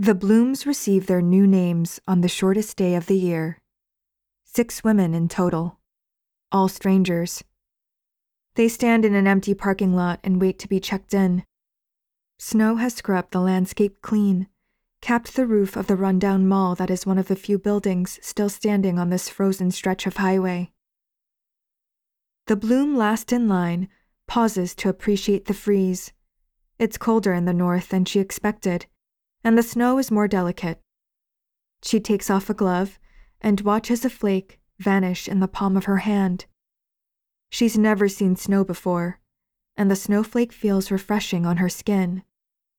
The Blooms receive their new names on the shortest day of the year. Six women in total, all strangers. They stand in an empty parking lot and wait to be checked in. Snow has scrubbed the landscape clean, capped the roof of the rundown mall that is one of the few buildings still standing on this frozen stretch of highway. The bloom last in line pauses to appreciate the freeze. It's colder in the north than she expected, and the snow is more delicate. She takes off a glove and watches a flake vanish in the palm of her hand. She's never seen snow before, and the snowflake feels refreshing on her skin,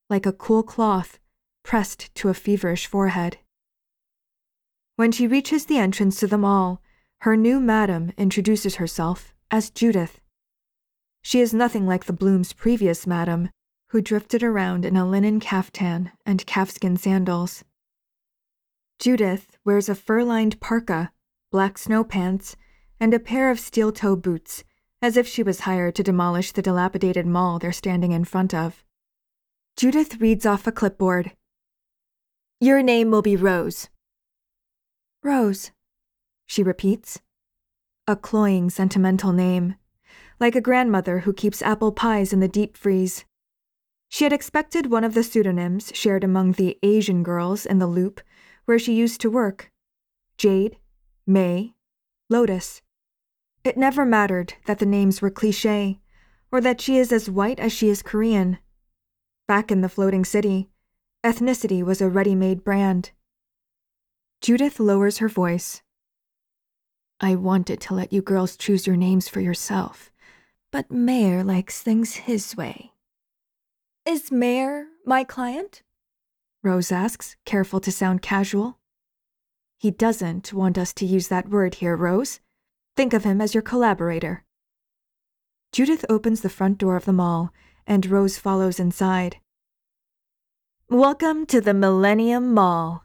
like a cool cloth pressed to a feverish forehead. When she reaches the entrance to the mall, her new madam introduces herself as Judith. She is nothing like the Bloom's previous madam, who drifted around in a linen caftan and calfskin sandals. Judith wears a fur lined parka, black snow pants, and a pair of steel toe boots, as if she was hired to demolish the dilapidated mall they're standing in front of. Judith reads off a clipboard. Your name will be Rose. Rose, she repeats a cloying, sentimental name, like a grandmother who keeps apple pies in the deep freeze. She had expected one of the pseudonyms shared among the Asian girls in the loop where she used to work Jade, May, Lotus. It never mattered that the names were cliche or that she is as white as she is Korean. Back in the floating city, ethnicity was a ready made brand. Judith lowers her voice I wanted to let you girls choose your names for yourself, but Mayor likes things his way. Is Mayor my client? Rose asks, careful to sound casual. He doesn't want us to use that word here, Rose. Think of him as your collaborator. Judith opens the front door of the mall, and Rose follows inside. Welcome to the Millennium Mall,